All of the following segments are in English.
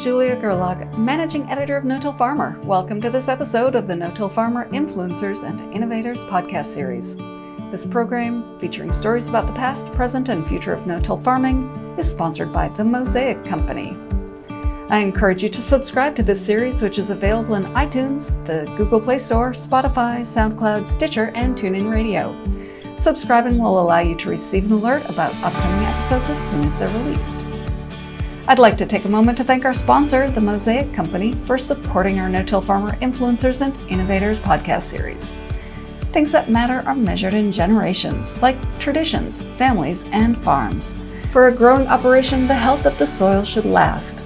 Julia Gerlach, Managing Editor of No Till Farmer. Welcome to this episode of the No Till Farmer Influencers and Innovators podcast series. This program, featuring stories about the past, present, and future of no till farming, is sponsored by The Mosaic Company. I encourage you to subscribe to this series, which is available in iTunes, the Google Play Store, Spotify, SoundCloud, Stitcher, and TuneIn Radio. Subscribing will allow you to receive an alert about upcoming episodes as soon as they're released. I'd like to take a moment to thank our sponsor, the Mosaic Company, for supporting our No Till Farmer Influencers and Innovators podcast series. Things that matter are measured in generations, like traditions, families, and farms. For a growing operation, the health of the soil should last.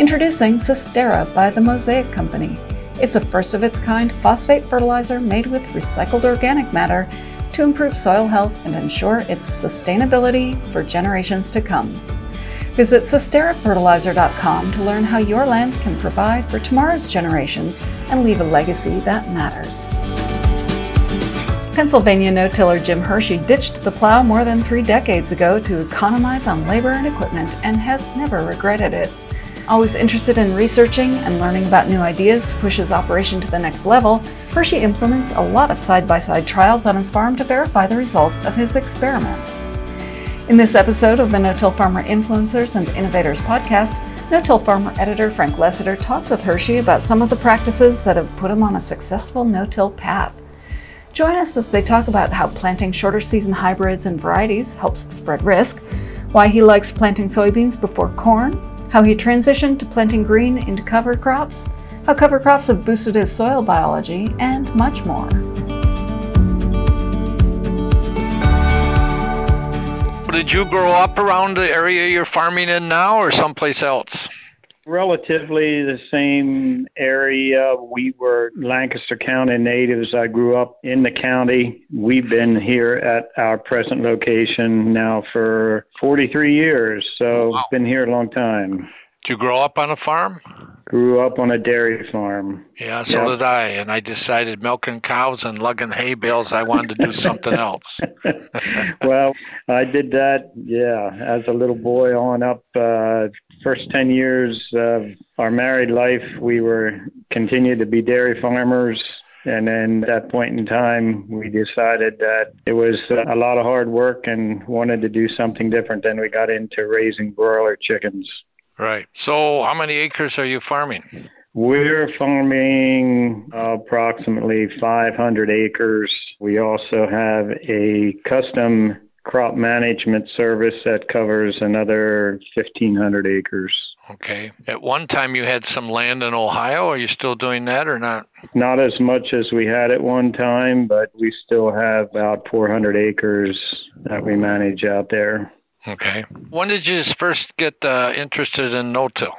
Introducing Sustera by the Mosaic Company. It's a first of its kind phosphate fertilizer made with recycled organic matter to improve soil health and ensure its sustainability for generations to come. Visit SusteraFertilizer.com to learn how your land can provide for tomorrow's generations and leave a legacy that matters. Pennsylvania no-tiller Jim Hershey ditched the plow more than three decades ago to economize on labor and equipment and has never regretted it. Always interested in researching and learning about new ideas to push his operation to the next level, Hershey implements a lot of side-by-side trials on his farm to verify the results of his experiments. In this episode of the No Till Farmer Influencers and Innovators podcast, No Till Farmer editor Frank Lessiter talks with Hershey about some of the practices that have put him on a successful no till path. Join us as they talk about how planting shorter season hybrids and varieties helps spread risk, why he likes planting soybeans before corn, how he transitioned to planting green into cover crops, how cover crops have boosted his soil biology, and much more. Did you grow up around the area you're farming in now or someplace else? Relatively the same area. We were Lancaster County natives. I grew up in the county. We've been here at our present location now for 43 years, so Wow. been here a long time. You grow up on a farm? Grew up on a dairy farm. Yeah, so Yep. did I. And I decided milking cows and lugging hay bales, I wanted to do something else. well, I did that, yeah, as a little boy on up. Uh, first 10 years of our married life, we were continued to be dairy farmers. And then at that point in time, we decided that it was a lot of hard work and wanted to do something different. Then we got into raising broiler chickens. Right. So, how many acres are you farming? We're farming approximately 500 acres. We also have a custom crop management service that covers another 1,500 acres. Okay. At one time, you had some land in Ohio. Are you still doing that or not? Not as much as we had at one time, but we still have about 400 acres that we manage out there. Okay. When did you first get uh, interested in no-till?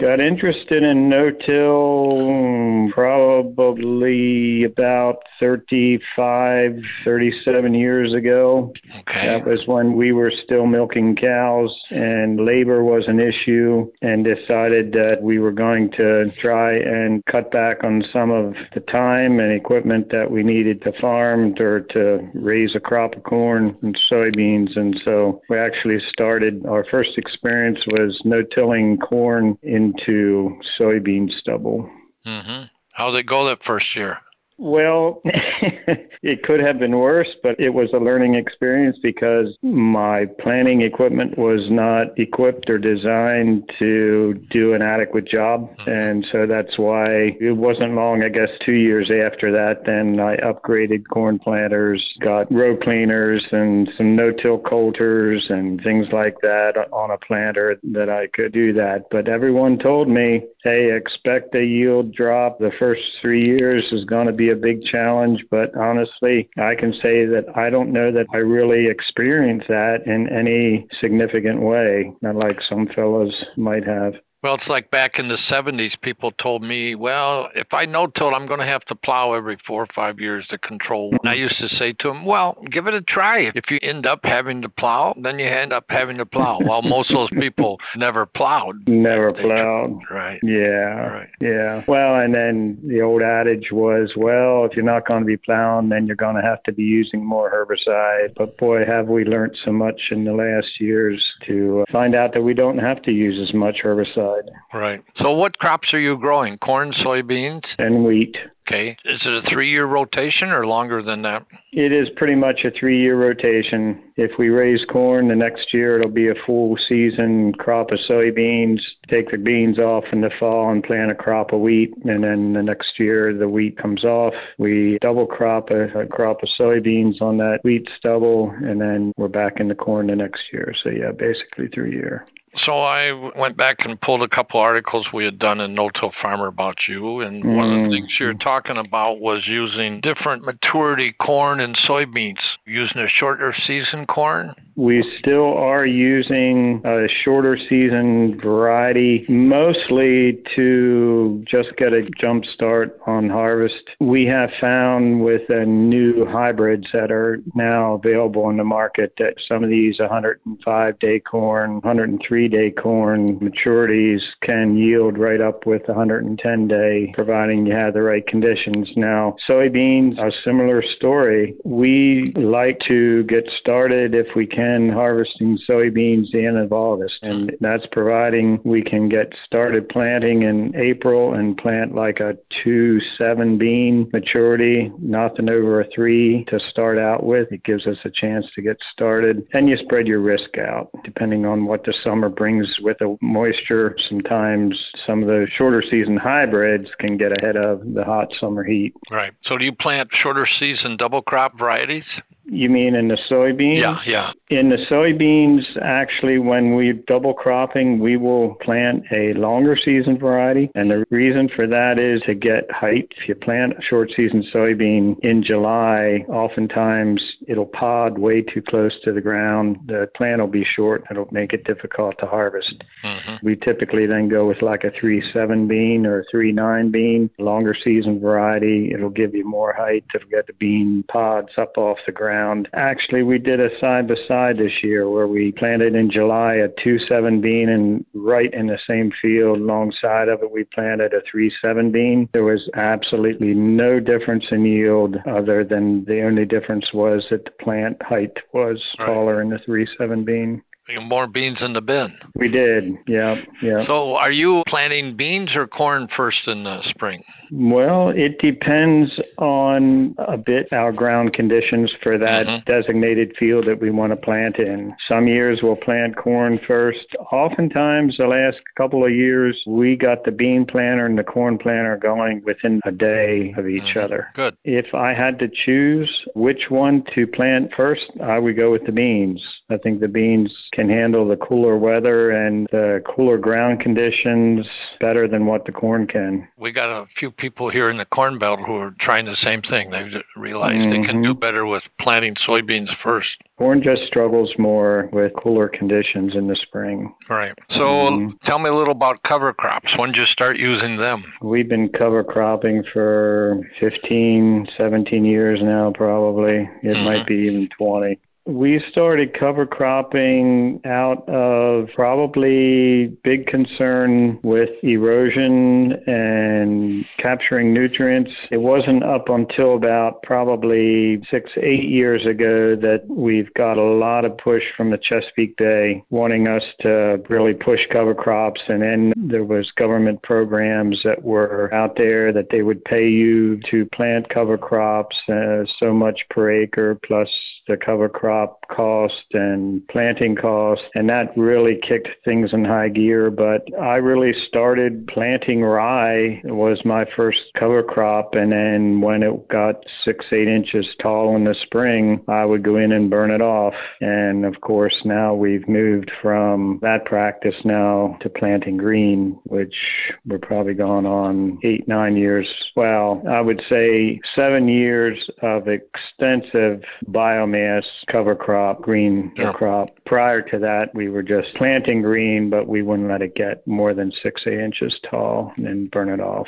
Got interested in no-till probably about 35, 37 years ago. Okay. That was when we were still milking cows and labor was an issue and decided that we were going to try and cut back on some of the time and equipment that we needed to farm or to raise a crop of corn and soybeans. And so we actually started, our first experience was no-tilling corn into soybean stubble. Mhm. How did it go that first year? Well, it could have been worse, but it was a learning experience because my planting equipment was not equipped or designed to do an adequate job. Mm-hmm. And so that's why it wasn't long, I guess, two years after that, then I upgraded corn planters, got row cleaners and some no-till coulters and things like that on a planter that I could do that. But everyone told me, hey, expect a yield drop. The first three years is going to be a big challenge, but honestly, I can say that I don't know that I really experienced that in any significant way, not like some fellows might have. Well, it's like back in the 70s, people told me, well, if I no till, I'm going to have to plow every four or five years to control. And I used to say to them, well, give it a try. If you end up having to plow, then you end up having to plow. Well, most of those people never plowed. Never They- plowed. Right. Yeah. Right. Yeah. Well, and then the old adage was, well, if you're not going to be plowing, then you're going to have to be using more herbicide. But boy, have we learned so much in the last years to uh, find out that we don't have to use as much herbicide. Side. Right. So, what crops are you growing? Corn, soybeans, and wheat. Okay. Is it a three year rotation or longer than that? It is pretty much a three year rotation. If we raise corn the next year, it'll be a full season crop of soybeans. Take the beans off in the fall and plant a crop of wheat. And then the next year, the wheat comes off. We double crop a, a crop of soybeans on that wheat stubble. And then we're back into corn the next year. So, yeah, basically three year. So I went back and pulled a couple articles we had done in No Till Farmer about you, and mm. one of the mm-hmm. things you're talking about was using different maturity corn and soybeans, using a shorter season corn. We still are using a shorter season variety, mostly to just get a jump start on harvest. We have found with the new hybrids that are now available in the market that some of these 105 day corn, 103 day corn maturities can yield right up with 110 day, providing you have the right conditions. Now, soybeans, a similar story. We like to get started if we can harvesting soybeans the end of August, and that's providing we can get started planting in April and plant like a two seven bean maturity, nothing over a three to start out with. It gives us a chance to get started, and you spread your risk out depending on what the summer brings with the moisture. Sometimes some of the shorter season hybrids can get ahead of the hot summer heat. Right. So do you plant shorter season double crop varieties? You mean in the soybeans? Yeah, yeah. In the soybeans, actually, when we're double cropping, we will plant a longer season variety. And the reason for that is to get height. If you plant a short season soybean in July, oftentimes it'll pod way too close to the ground. The plant will be short. And it'll make it difficult to harvest. Mm-hmm. We typically then go with like a 3 7 bean or a 3 9 bean, longer season variety. It'll give you more height to get the bean pods up off the ground ground. Actually, we did a side by side this year where we planted in July a 2-7 bean, and right in the same field alongside of it, we planted a 3-7 bean. There was absolutely no difference in yield, other than the only difference was that the plant height was right. taller in the 3-7 bean more beans in the bin. We did, yeah, yeah. So, are you planting beans or corn first in the spring? Well, it depends on a bit our ground conditions for that mm-hmm. designated field that we want to plant in. Some years we'll plant corn first. Oftentimes, the last couple of years, we got the bean planter and the corn planter going within a day of each mm-hmm. other. Good. If I had to choose which one to plant first, I would go with the beans. I think the beans can handle the cooler weather and the cooler ground conditions better than what the corn can. We got a few people here in the Corn Belt who are trying the same thing. They've realized mm-hmm. they can do mm-hmm. better with planting soybeans first. Corn just struggles more with cooler conditions in the spring. Right. So mm-hmm. tell me a little about cover crops. When did you start using them? We've been cover cropping for 15, 17 years now, probably. It mm-hmm. might be even 20. We started cover cropping out of probably big concern with erosion and capturing nutrients. It wasn't up until about probably six, eight years ago that we've got a lot of push from the Chesapeake Bay wanting us to really push cover crops. And then there was government programs that were out there that they would pay you to plant cover crops uh, so much per acre plus the cover crop cost and planting cost, and that really kicked things in high gear. But I really started planting rye it was my first cover crop, and then when it got six, eight inches tall in the spring, I would go in and burn it off. And of course, now we've moved from that practice now to planting green, which we're probably going on eight, nine years. Well, I would say seven years of extensive biomass mass cover crop, green yeah. crop. Prior to that, we were just planting green, but we wouldn't let it get more than six, eight inches tall and then burn it off.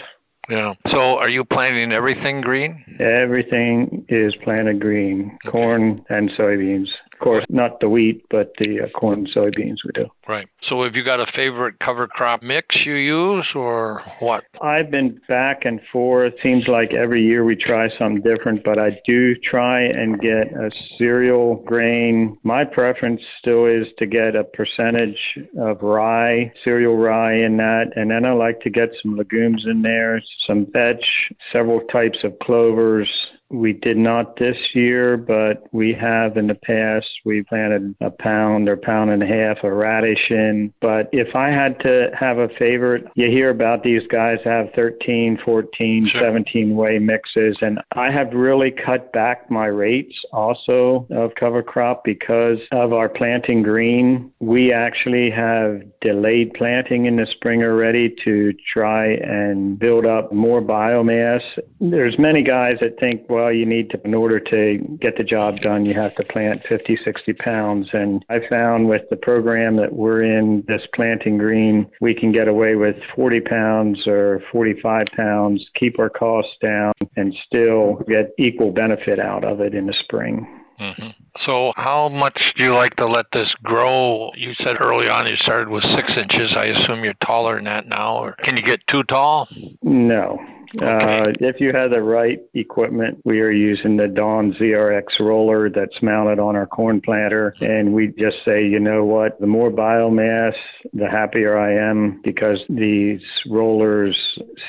Yeah. So are you planting everything green? Everything is planted green, okay. corn and soybeans. Course, not the wheat, but the uh, corn and soybeans we do. Right. So have you got a favorite cover crop mix you use or what? I've been back and forth. Seems like every year we try something different, but I do try and get a cereal grain. My preference still is to get a percentage of rye, cereal rye in that, and then I like to get some legumes in there, some vetch, several types of clovers, we did not this year, but we have in the past. We planted a pound or pound and a half of radish in. But if I had to have a favorite, you hear about these guys have 13, 14, sure. 17 way mixes. And I have really cut back my rates also of cover crop because of our planting green. We actually have delayed planting in the spring already to try and build up more biomass. There's many guys that think, well, well, you need to, in order to get the job done, you have to plant 50, 60 pounds. And I found with the program that we're in, this planting green, we can get away with 40 pounds or 45 pounds, keep our costs down, and still get equal benefit out of it in the spring. Mm-hmm. So, how much do you like to let this grow? You said early on you started with six inches. I assume you're taller than that now, or can you get too tall? No. Uh, if you have the right equipment, we are using the Dawn ZRX roller that's mounted on our corn planter. And we just say, you know what, the more biomass, the happier I am because these rollers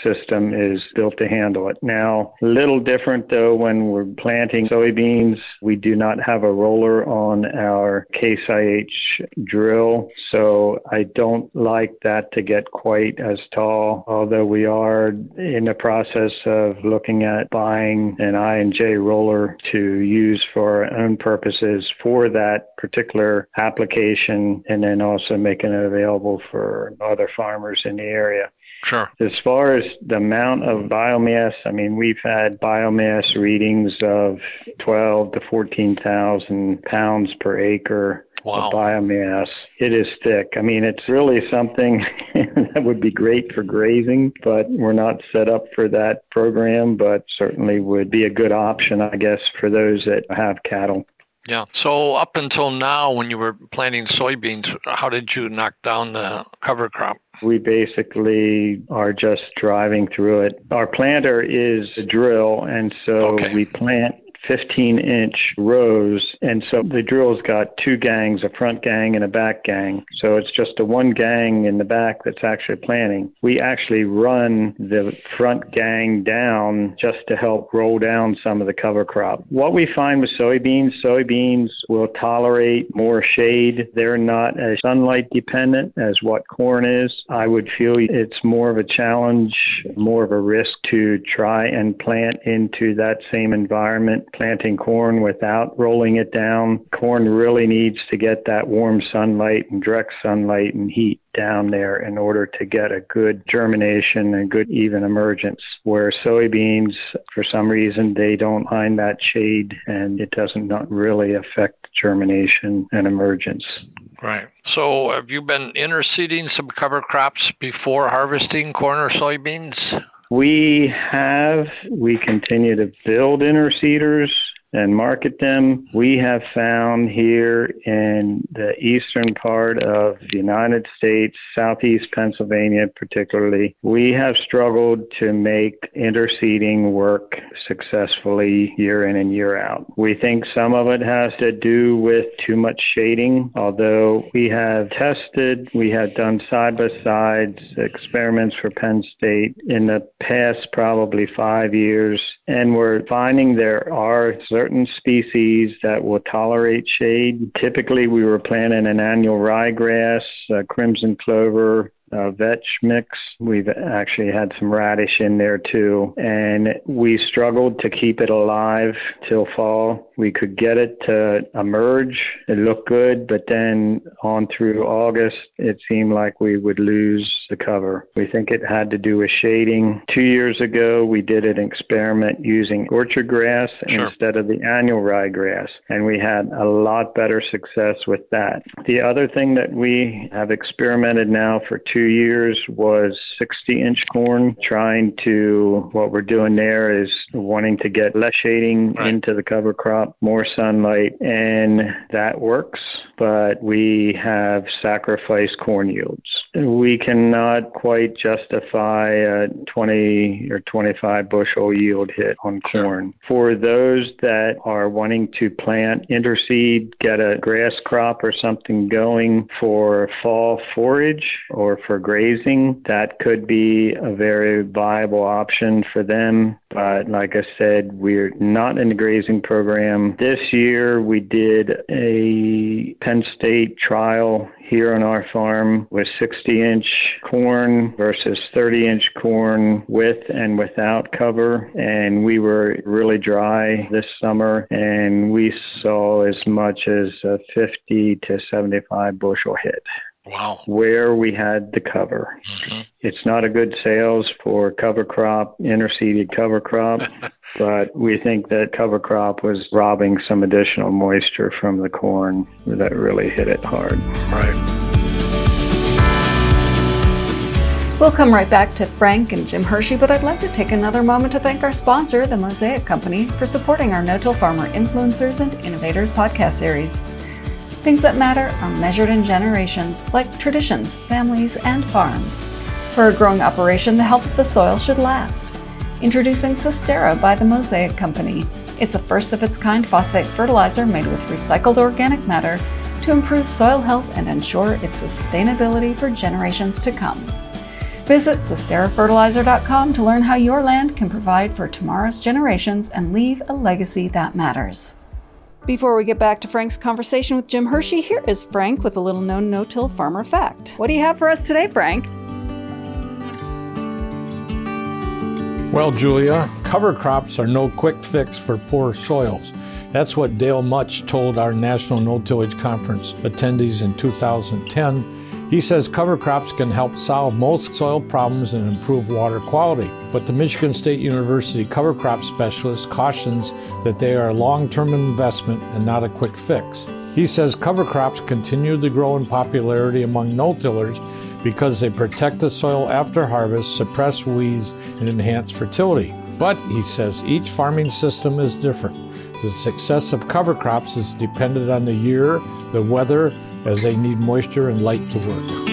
system is built to handle it. Now, a little different though when we're planting soybeans, we do not have a roller on our Case IH drill. So I don't like that to get quite as tall, although we are in the process process of looking at buying an I and J roller to use for our own purposes for that particular application, and then also making it available for other farmers in the area. Sure. As far as the amount of biomass, I mean, we've had biomass readings of 12 to 14,000 pounds per acre wow. of biomass. It is thick. I mean, it's really something that would be great for grazing, but we're not set up for that program, but certainly would be a good option, I guess, for those that have cattle. Yeah. So up until now, when you were planting soybeans, how did you knock down the cover crop? We basically are just driving through it. Our planter is a drill, and so okay. we plant 15 inch rows. And so the drill's got two gangs, a front gang and a back gang. So it's just a one gang in the back that's actually planting. We actually run the front gang down just to help roll down some of the cover crop. What we find with soybeans, soybeans will tolerate more shade. They're not as sunlight dependent as what corn is. I would feel it's more of a challenge, more of a risk to try and plant into that same environment planting corn without rolling it down. Corn really needs to get that warm sunlight and direct sunlight and heat down there in order to get a good germination and good even emergence. Where soybeans, for some reason, they don't mind that shade and it doesn't not really affect germination and emergence. Right. So, have you been interseeding some cover crops before harvesting corn or soybeans? We have, we continue to build interseeders and market them. We have found here in the eastern part of the United States, southeast Pennsylvania particularly, we have struggled to make interseeding work successfully year in and year out. We think some of it has to do with too much shading, although we have tested, we have done side by sides experiments for Penn State in the past probably five years, and we're finding there are certain species that will tolerate shade. Typically, we were planting an annual ryegrass, uh, crimson clover, uh, vetch mix. We've actually had some radish in there too, and we struggled to keep it alive till fall. We could get it to emerge. It looked good, but then on through August, it seemed like we would lose the cover. We think it had to do with shading. Two years ago, we did an experiment using orchard grass sure. instead of the annual ryegrass, and we had a lot better success with that. The other thing that we have experimented now for two few years was 60 inch corn. Trying to, what we're doing there is wanting to get less shading right. into the cover crop, more sunlight, and that works. But we have sacrificed corn yields. We cannot quite justify a 20 or 25 bushel yield hit on corn. For those that are wanting to plant interseed, get a grass crop or something going for fall forage or for grazing, that could be a very viable option for them. But like I said, we're not in the grazing program. This year we did a Penn State trial here on our farm with 60 inch corn versus 30 inch corn with and without cover. And we were really dry this summer and we saw as much as a 50 to 75 bushel hit. Wow. Where we had the cover. Mm-hmm. It's not a good sales for cover crop, interseeded cover crop, but we think that cover crop was robbing some additional moisture from the corn that really hit it hard. Right. We'll come right back to Frank and Jim Hershey, but I'd like to take another moment to thank our sponsor, the Mosaic Company, for supporting our No Till Farmer Influencers and Innovators podcast series. Things that matter are measured in generations, like traditions, families, and farms. For a growing operation, the health of the soil should last. Introducing Sustera by the Mosaic Company. It's a first of its kind phosphate fertilizer made with recycled organic matter to improve soil health and ensure its sustainability for generations to come. Visit SusteraFertilizer.com to learn how your land can provide for tomorrow's generations and leave a legacy that matters. Before we get back to Frank's conversation with Jim Hershey, here is Frank with a little known no till farmer fact. What do you have for us today, Frank? Well, Julia, cover crops are no quick fix for poor soils. That's what Dale Mutch told our National No Tillage Conference attendees in 2010 he says cover crops can help solve most soil problems and improve water quality. But the Michigan State University cover crop specialist cautions that they are a long term investment and not a quick fix. He says cover crops continue to grow in popularity among no tillers because they protect the soil after harvest, suppress weeds, and enhance fertility. But, he says, each farming system is different. The success of cover crops is dependent on the year, the weather, as they need moisture and light to work.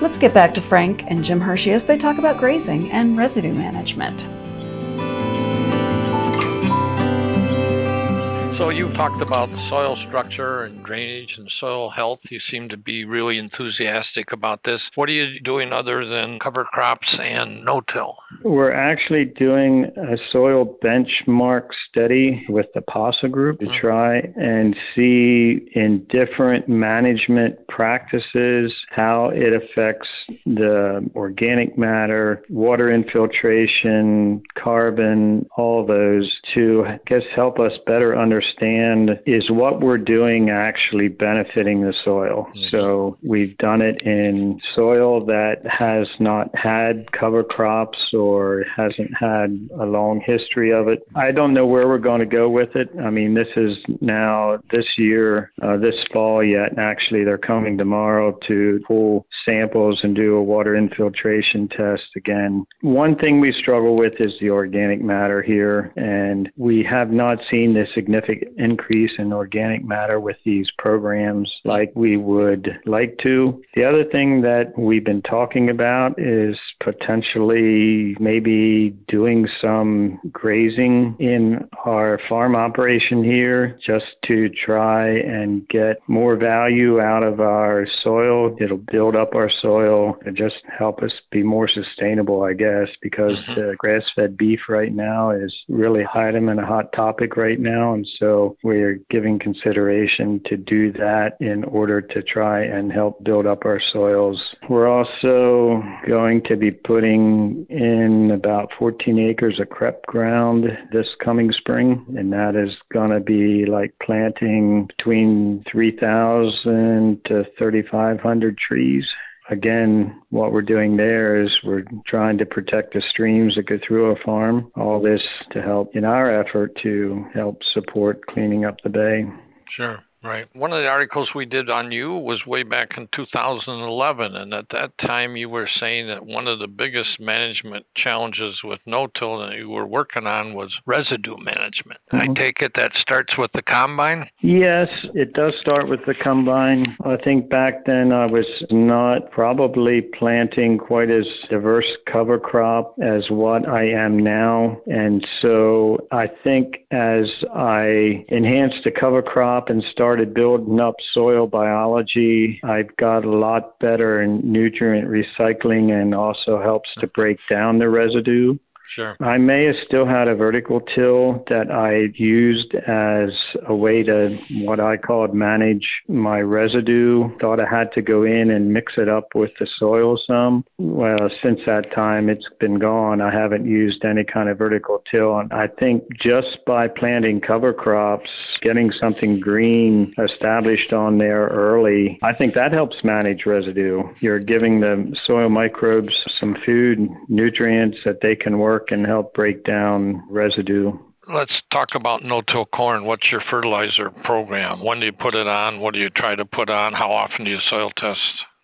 Let's get back to Frank and Jim Hershey as they talk about grazing and residue management. So you talked about soil structure and drainage and soil health. You seem to be really enthusiastic about this. What are you doing other than cover crops and no-till? We're actually doing a soil benchmark study with the PASA group to mm-hmm. try and see in different management practices how it affects the organic matter, water infiltration, carbon, all those to I guess help us better understand is what we're doing actually benefiting the soil. Mm-hmm. So we've done it in soil that has not had cover crops or hasn't had a long history of it. I don't know where we're going to go with it. I mean, this is now this year, uh, this fall yet. Actually, they're coming tomorrow to pull samples and do a water infiltration test again. One thing we struggle with is the organic matter here, and we have not seen the significant increase in organic matter with these programs like we would like to. The other thing that we've been talking about is potentially maybe doing some grazing in our farm operation here just to try and get more value out of our soil. It'll build up our soil and just help us be more sustainable, I guess, because mm-hmm. the grass fed beef right now is really item and a hot topic right now. And so we're giving consideration to do that in order to try and help build up our soils. We're also going to be putting in about 14 acres of CREP ground this coming spring, and that is going to be like planting between 3,000 to 3,500 trees. Again, what we're doing there is we're trying to protect the streams that go through a farm. All this to help in our effort to help support cleaning up the bay. Sure. Right. One of the articles we did on you was way back in 2011, and at that time you were saying that one of the biggest management challenges with no-till that you were working on was residue management. Mm-hmm. I take it that starts with the combine. Yes, it does start with the combine. I think back then I was not probably planting quite as diverse cover crop as what I am now, and so I think as I enhanced the cover crop and started started building up soil biology, I've got a lot better in nutrient recycling and also helps to break down the residue. Sure. I may have still had a vertical till that I used as a way to what I called manage my residue. Thought I had to go in and mix it up with the soil some. Well, since that time it's been gone. I haven't used any kind of vertical till. And I think just by planting cover crops, getting something green established on there early, I think that helps manage residue. You're giving the soil microbes some food, nutrients that they can work work and help break down residue. Let's talk about no-till corn. What's your fertilizer program? When do you put it on? What do you try to put on? How often do you soil test?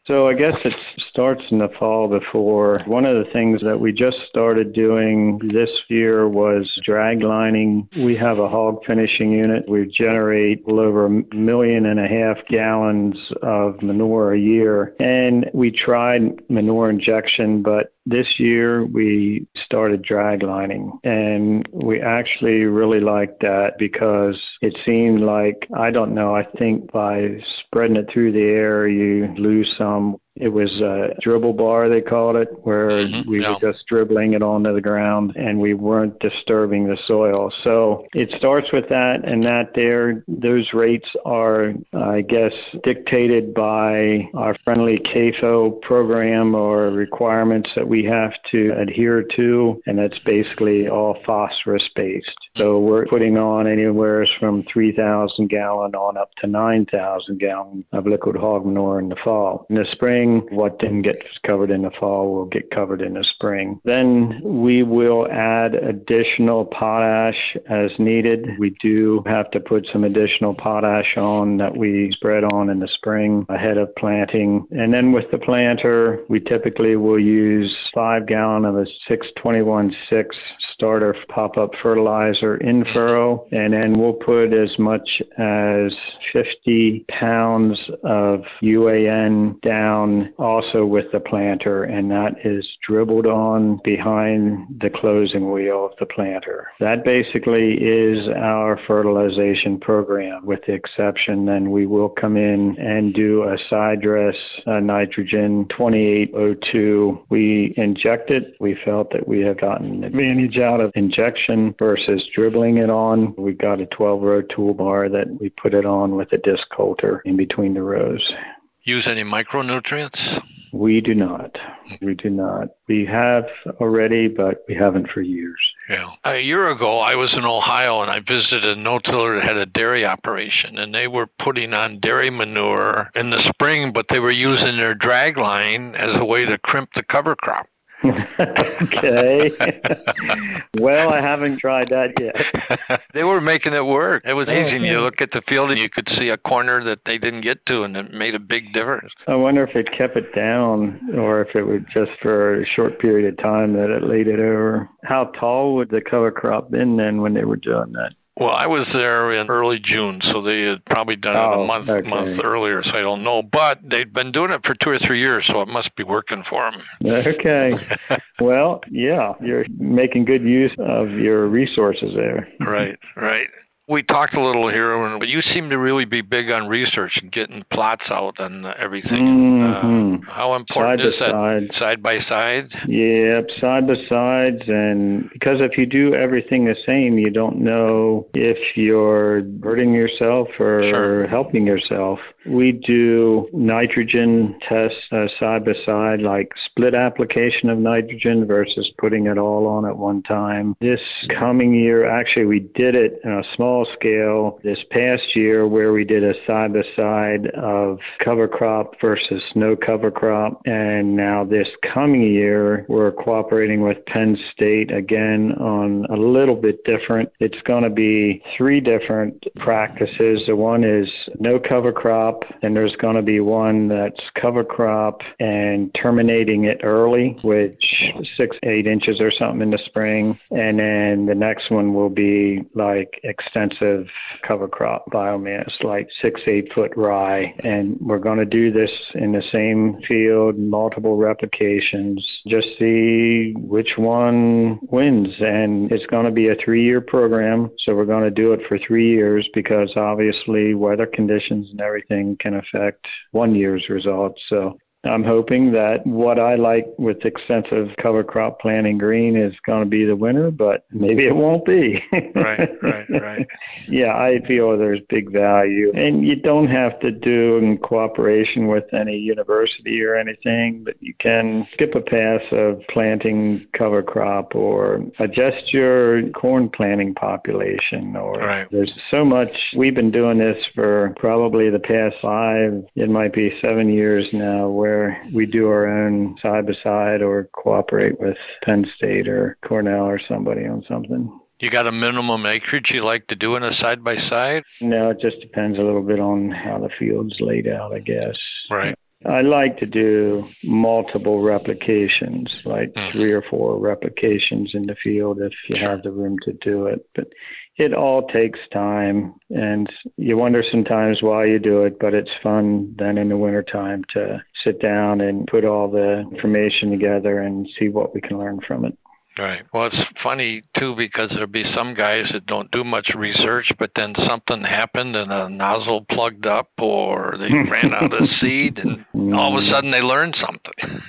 So I guess it starts in the fall before. One of the things that we just started doing this year was drag lining. We have a hog finishing unit. We generate little over a million and a half gallons of manure a year. And we tried manure injection, but this year we started drag lining and we actually really liked that because it seemed like I don't know, I think by spreading it through the air you lose some it was a dribble bar, they called it, where mm-hmm. we yeah. were just dribbling it onto the ground and we weren't disturbing the soil. So it starts with that, and that there, those rates are, I guess, dictated by our friendly CAFO program or requirements that we have to adhere to, and that's basically all phosphorus based. So we're putting on anywhere from 3,000 gallon on up to 9,000 gallon of liquid hog manure in the fall. In the spring, what didn't get covered in the fall will get covered in the spring. Then we will add additional potash as needed. We do have to put some additional potash on that we spread on in the spring ahead of planting. And then with the planter, we typically will use five gallon of a 621 6 starter pop up fertilizer in furrow, and then we'll put as much as 50 pounds of UAN down also with the planter, and that is dribbled on behind the closing wheel of the planter. That basically is our fertilization program, with the exception then we will come in and do a side dress uh, nitrogen 2802. We inject it. We felt that we have gotten advantage out of injection versus dribbling it on. We got a 12 row toolbar that we put it on with a disc holder in between the rows. Use any micronutrients? We do not. We do not. We have already, but we haven't for years. Yeah. A year ago, I was in Ohio and I visited a no-tiller that had a dairy operation, and they were putting on dairy manure in the spring, but they were using their drag line as a way to crimp the cover crop okay. well, I haven't tried that yet. they were making it work. It was easy. You look at the field and you could see a corner that they didn't get to, and it made a big difference. I wonder if it kept it down or if it was just for a short period of time that it laid it over. How tall would the cover crop been then when they were doing that? Well, I was there in early June, so they had probably done oh, it a oh, month okay. month earlier, so I don't know. But they've been doing it for two or three years, so it must be working for them. Okay. well, yeah, you're making good use of your resources there. right, right we talked a little here, but you seem to really be big on research and getting plots out and everything. Mm-hmm. Uh, how important side is that? Side. side by side? Yep, side by sides. And because if you do everything the same, you don't know if you're hurting yourself or sure. helping yourself. We do nitrogen tests uh, side by side, like split application of nitrogen versus putting it all on at one time. This coming year, actually, we did it in a small small scale this past year where we did a side by side of cover crop versus no cover crop. And now this coming year, we're cooperating with Penn State again on a little bit different. It's going to be three different practices. The one is no cover crop, and there's going to be one that's cover crop and terminating it early, which six, eight inches or something in the spring. And then the next one will be like extensive cover crop biomass, like six, eight foot rye. And we're going to do this in the same field, multiple replications, just see which one wins. And it's going to be a three year program. So we're going to do it for three years because obviously weather conditions and everything can affect one year's results. So I'm hoping that what I like with extensive cover crop planting green is going to be the winner, but maybe it won't be. right, right, right. Yeah, I feel there's big value. And you don't have to do in cooperation with any university or anything, but you can skip a pass of planting cover crop or adjust your corn planting population or right. there's so much we've been doing this for probably the past five, it might be seven years now where where we do our own side by side or cooperate with Penn State or Cornell or somebody on something. You got a minimum acreage you like to do in a side by side? No, it just depends a little bit on how the field's laid out, I guess. Right. I like to do multiple replications, like mm. three or four replications in the field if you have the room to do it. But it all takes time and you wonder sometimes why you do it, but it's fun then in the wintertime to sit down and put all the information together and see what we can learn from it. Right. Well, it's funny too because there'll be some guys that don't do much research, but then something happened and a nozzle plugged up, or they ran out of seed, and all of a mm. sudden they learned something.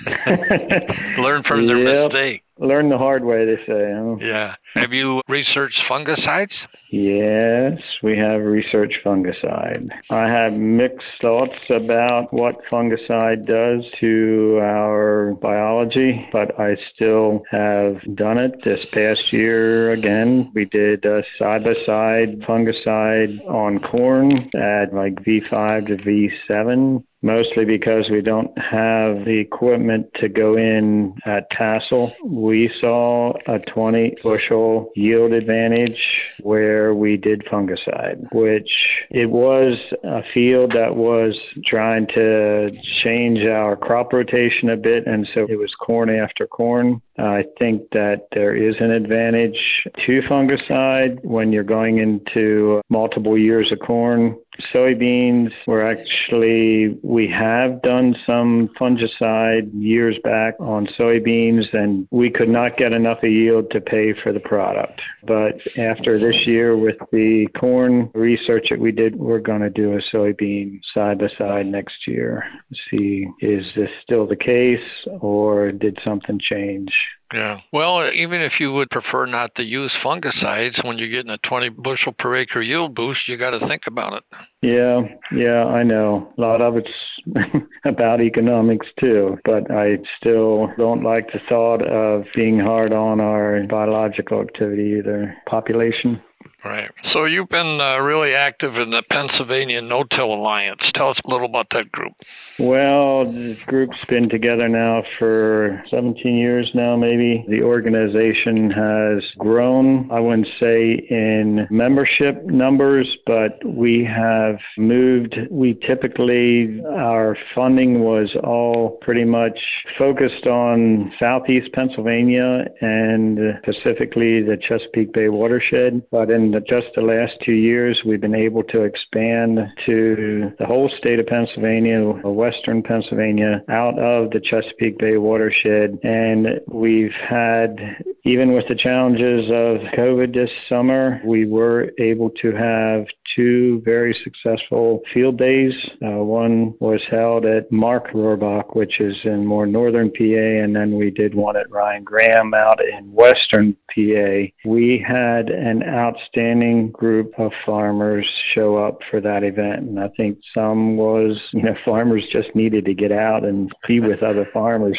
Learn from their yep. mistake. Learn the hard way, they say. Huh? Yeah. Have you researched fungicides? Yes, we have researched fungicide. I have mixed thoughts about what fungicide does to our biology, but I still have done it this past year again. We did a side by side fungicide on corn at like V5 to V7 mostly because we don't have the equipment to go in at tassel. We saw a 20 bushel yield advantage where we did fungicide, which it was a field that was trying to change our crop rotation a bit, and so it was corn after corn. I think that there is an advantage to fungicide when you're going into multiple years of corn. Soybeans, we're actually, we have done some fungicide years back on soybeans, and we could not get enough yield to pay for the product. But after this year, with the corn research that we did, we're going to do a soybean side by side next year. See, is this still the case, or did something change? Yeah. Well, even if you would prefer not to use fungicides when you're getting a 20 bushel per acre yield boost, you got to think about it. Yeah, yeah, I know. A lot of it's about economics too, but I still don't like the thought of being hard on our biological activity either. Population. Right. So you've been uh, really active in the Pennsylvania No-Till Alliance. Tell us a little about that group. Well, this group's been together now for 17 years now, maybe. The organization has grown, I wouldn't say in membership numbers, but we have moved. We typically, our funding was all pretty much focused on southeast Pennsylvania and specifically the Chesapeake Bay watershed. But in the, just the last two years, we've been able to expand to the whole state of Pennsylvania, western Pennsylvania, out of the Chesapeake Bay watershed. And we've had, even with the challenges of COVID this summer, we were able to have two very successful field days. Uh, one was held at Mark Rohrbach, which is in more northern PA, and then we did one at Ryan Graham out in western PA. We had an outstanding group of farmers show up for that event, and I think some was, you know, farmers just needed to get out and be with other farmers.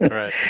right.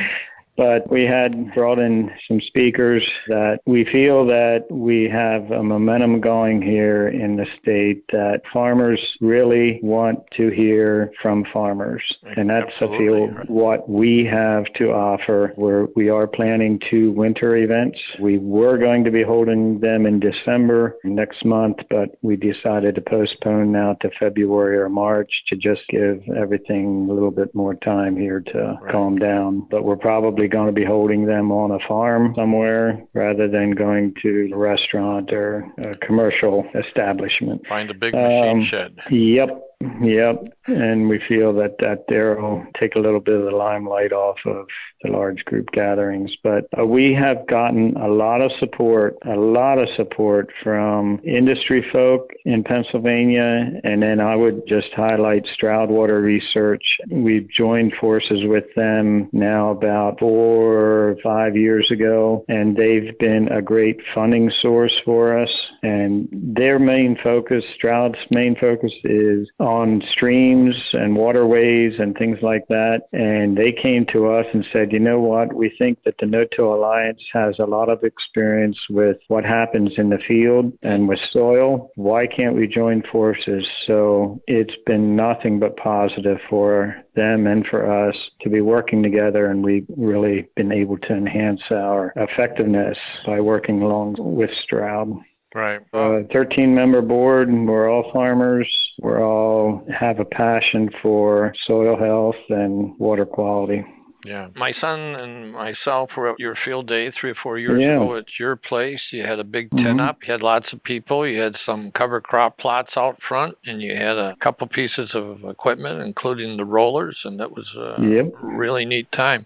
But we had brought in some speakers that we feel that we have a momentum going here in the state that farmers really want to hear from farmers. And that's Absolutely. I feel what we have to offer. Where we are planning two winter events. We were going to be holding them in December next month, but we decided to postpone now to February or March to just give everything a little bit more time here to Right. calm down. But we're probably going to be holding them on a farm somewhere rather than going to a restaurant or a commercial establishment. Find a big machine Um, shed. Yep, yep. And we feel that that there will take a little bit of the limelight off of the large group gatherings. But uh, we have gotten a lot of support, a lot of support from industry folk in Pennsylvania. And then I would just highlight Stroud Water Research. We've joined forces with them now about four or five years ago, and they've been a great funding source for us. And their main focus, Stroud's main focus, is on streams and waterways and things like that. And they came to us and said, you know what? We think that the No Till Alliance has a lot of experience with what happens in the field and with soil. Why can't we join forces? So it's been nothing but positive for them and for us to be working together. And we've really been able to enhance our effectiveness by working along with Stroud Right. a 13 member board and we're all farmers we're all have a passion for soil health and water quality Yeah. My son and myself were at your field day three or four years Yeah. ago at your place. You had a big tent mm-hmm. up. You had lots of people. You had some cover crop plots out front, and you had a couple pieces of equipment, including the rollers, and that was a Yep. really neat time.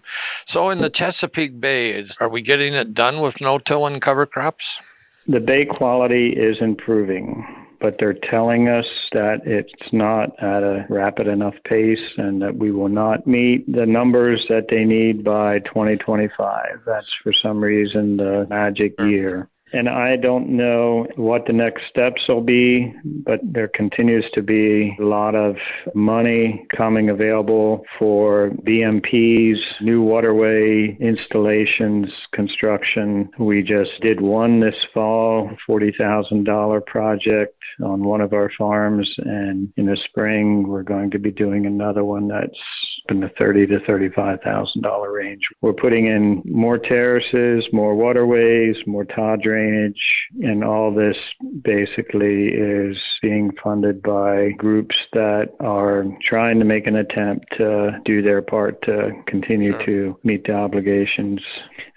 So, in the Chesapeake Bay, is, are we getting it done with no-till and cover crops? The bay quality is improving but they're telling us that it's not at a rapid enough pace and that we will not meet the numbers that they need by 2025 that's for some reason the magic year and I don't know what the next steps will be, but there continues to be a lot of money coming available for BMPs, new waterway installations, construction. We just did one this fall, $40,000 project on one of our farms, and in the spring we're going to be doing another one that's in the thirty to thirty-five thousand dollar range. We're putting in more terraces, more waterways, more tile drainage, and all this basically is being funded by groups that are trying to make an attempt to do their part to continue Sure. to meet the obligations.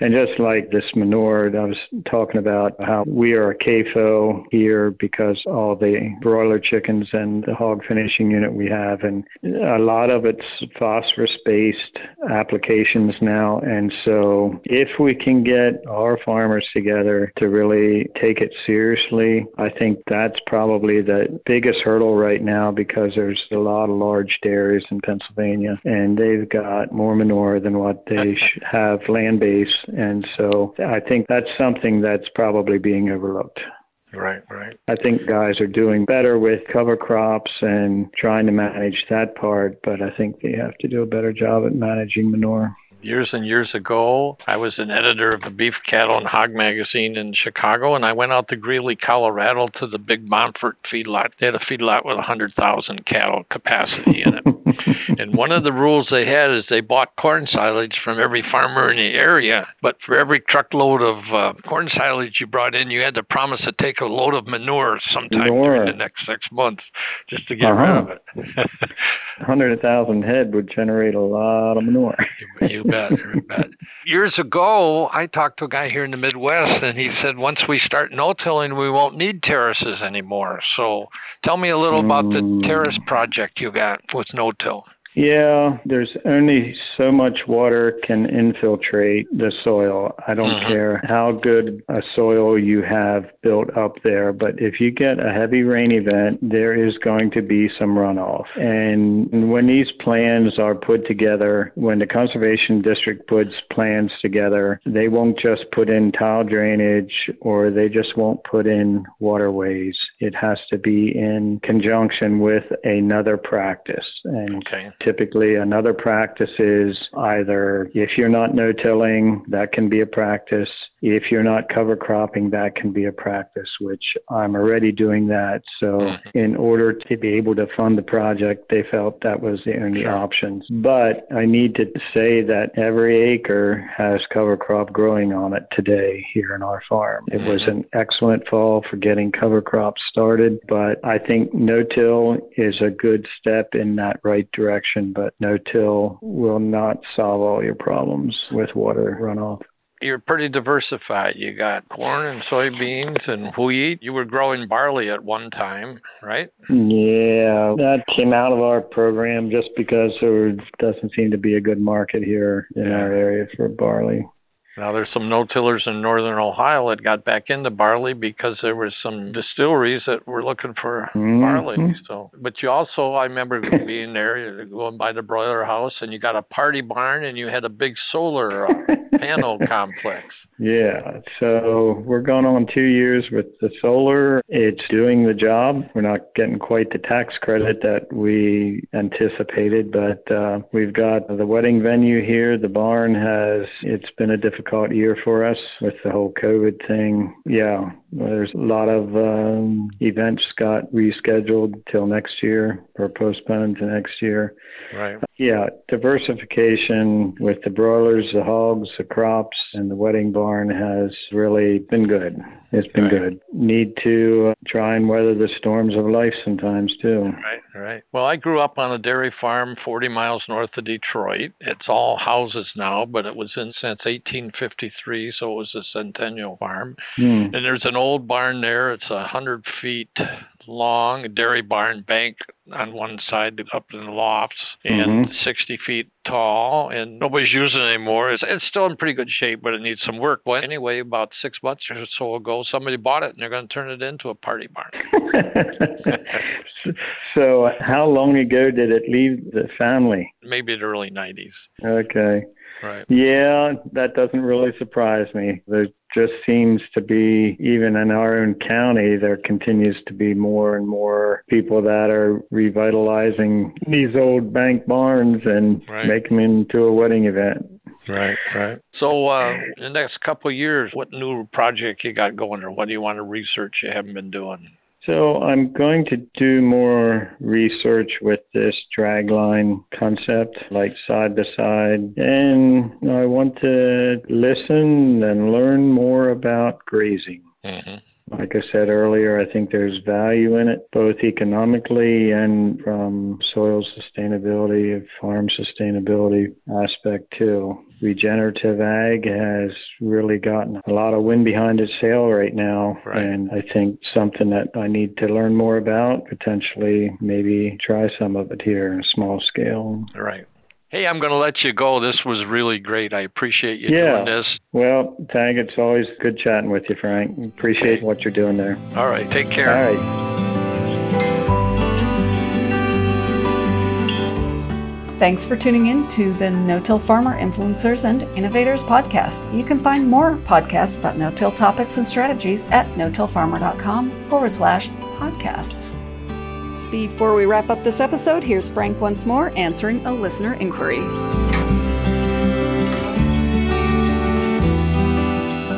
And just like this manure, I was talking about how we are a CAFO here because all the broiler chickens and the hog finishing unit we have, and a lot of it's phosphorus based applications now. And so if we can get our farmers together to really take it seriously, I think that's probably the biggest hurdle right now because there's a lot of large dairies in Pennsylvania and they've got more manure than what they have land base. And so I think that's something that's probably being overlooked. Right, right. I think guys are doing better with cover crops and trying to manage that part, but I think they have to do a better job at managing manure. Years and years ago, I was an editor of the Beef, Cattle, and Hog magazine in Chicago, and I went out to Greeley, Colorado to the big Monfort feedlot. They had a feedlot with 100,000 cattle capacity in it. and one of the rules they had is they bought corn silage from every farmer in the area, but for every truckload of uh, corn silage you brought in, you had to promise to take a load of manure sometime Manure. during the next six months just to get Uh-huh. rid of it. 100,000 head would generate a lot of manure. You bet, you bet. Years ago, I talked to a guy here in the Midwest, and he said once we start no-tilling, we won't need terraces anymore. So, tell me a little about the Mm. terrace project you got with no-till. Yeah, there's only so much water can infiltrate the soil. I don't Mhm. care how good a soil you have built up there, but if you get a heavy rain event, there is going to be some runoff. And when these plans are put together, when the conservation district puts plans together, they won't just put in tile drainage or they just won't put in waterways. It has to be in conjunction with another practice. And Okay. typically another practice is either if you're not no-tilling, that can be a practice. If you're not cover cropping, that can be a practice, which I'm already doing that. So Mhm. in order to be able to fund the project, they felt that was the only Sure. options. But I need to say that every acre has cover crop growing on it today here in our farm. It was Mhm. an excellent fall for getting cover crops started, but I think no-till is a good step in that right direction, but no-till will not solve all your problems with water runoff. You're pretty diversified. You got corn and soybeans and wheat. You were growing barley at one time, right? Yeah, that came out of our program just because there doesn't seem to be a good market here in Yeah. our area for barley. Now there's some no-tillers in northern Ohio that got back into barley because there was some distilleries that were looking for Mhm. barley. So, but you also, I remember being there, going by the broiler house, and you got a party barn, and you had a big solar uh, panel complex. Yeah, so we're going on two years with the solar. It's doing the job. We're not getting quite the tax credit that we anticipated, but uh, we've got the wedding venue here. The barn has, it's been a difficult year for us with the whole COVID thing. Yeah, there's a lot of um, events got rescheduled till next year or postponed to next year. Right. Yeah, diversification with the broilers, the hogs, the crops, and the wedding barn has really been good. It's been Right. good. Need to uh, try and weather the storms of life sometimes too. Right, right. Well, I grew up on a dairy farm 40 miles north of Detroit. It's all houses now, but it was in since 1853, so it was a centennial farm. Hmm. And there's an old barn there. It's a hundred feet long, dairy barn bank on one side up in the lofts, and Mhm. 60 feet tall. And nobody's using it anymore. It's, it's still in pretty good shape, but it needs some work. Well, anyway, about six months or so ago, somebody bought it, and they're going to turn it into a party barn. so, how long ago did it leave the family? Maybe the early 90s. Okay. Right. Yeah, that doesn't really surprise me. There just seems to be, even in our own county, there continues to be more and more people that are revitalizing these old bank barns and Right. make them into a wedding event. Right, right. So, uh, in the next couple of years, what new project you got going, or what do you want to research you haven't been doing? So I'm going to do more research with this dragline concept, like side by side, and I want to listen and learn more about grazing. Mm-hmm. Like I said earlier, I think there's value in it, both economically and from soil sustainability, farm sustainability aspect too. Regenerative ag has really gotten a lot of wind behind its sail right now, Right. and I think something that I need to learn more about, potentially maybe try some of it here in a small scale. Right. Hey, I'm going to let you go. This was really great. I appreciate you Yeah. doing this. Well, Tag, it's always good chatting with you, Frank. Appreciate what you're doing there. All right. Take care. All right. Thanks for tuning in to the No Till Farmer Influencers and Innovators podcast. You can find more podcasts about no till topics and strategies at notillfarmer.com forward slash podcasts. Before we wrap up this episode, here's Frank once more answering a listener inquiry.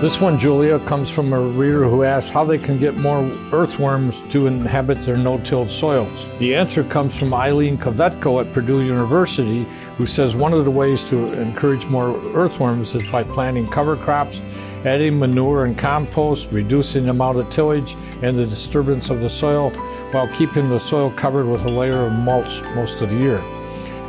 This one, Julia, comes from a reader who asks how they can get more earthworms to inhabit their no-tilled soils. The answer comes from Eileen Kladivko at Purdue University, who says one of the ways to encourage more earthworms is by planting cover crops, adding manure and compost, reducing the amount of tillage and the disturbance of the soil, while keeping the soil covered with a layer of mulch most of the year.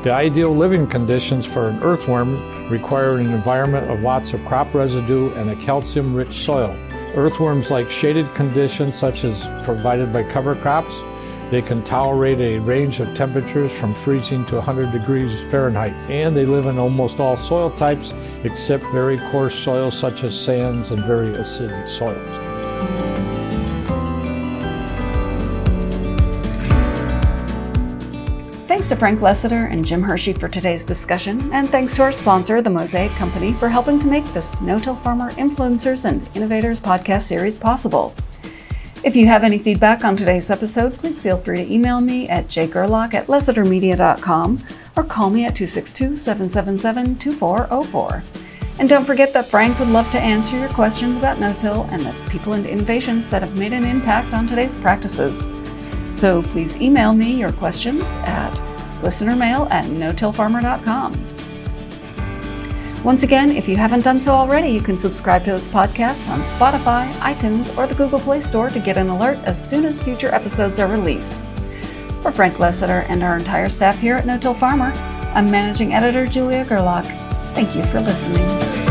The ideal living conditions for an earthworm require an environment of lots of crop residue and a calcium rich soil. Earthworms like shaded conditions such as provided by cover crops. They can tolerate a range of temperatures from freezing to 100 degrees Fahrenheit, and they live in almost all soil types except very coarse soils such as sands and very acidic soils. Thanks to Frank Lessiter and Jim Hershey for today's discussion, and thanks to our sponsor, the Mosaic Company, for helping to make this No Till Farmer Influencers and Innovators podcast series possible. If you have any feedback on today's episode, please feel free to email me at jgerlach at lessitermedia.com or call me at 262 777 2404. And don't forget that Frank would love to answer your questions about no-till and the people and innovations that have made an impact on today's practices. So please email me your questions at listenermail at no-tillfarmer.com. Once again, if you haven't done so already, you can subscribe to this podcast on Spotify, iTunes, or the Google Play Store to get an alert as soon as future episodes are released. For Frank Lessiter and our entire staff here at No Till Farmer, I'm Managing Editor Julia Gerlach. Thank you for listening.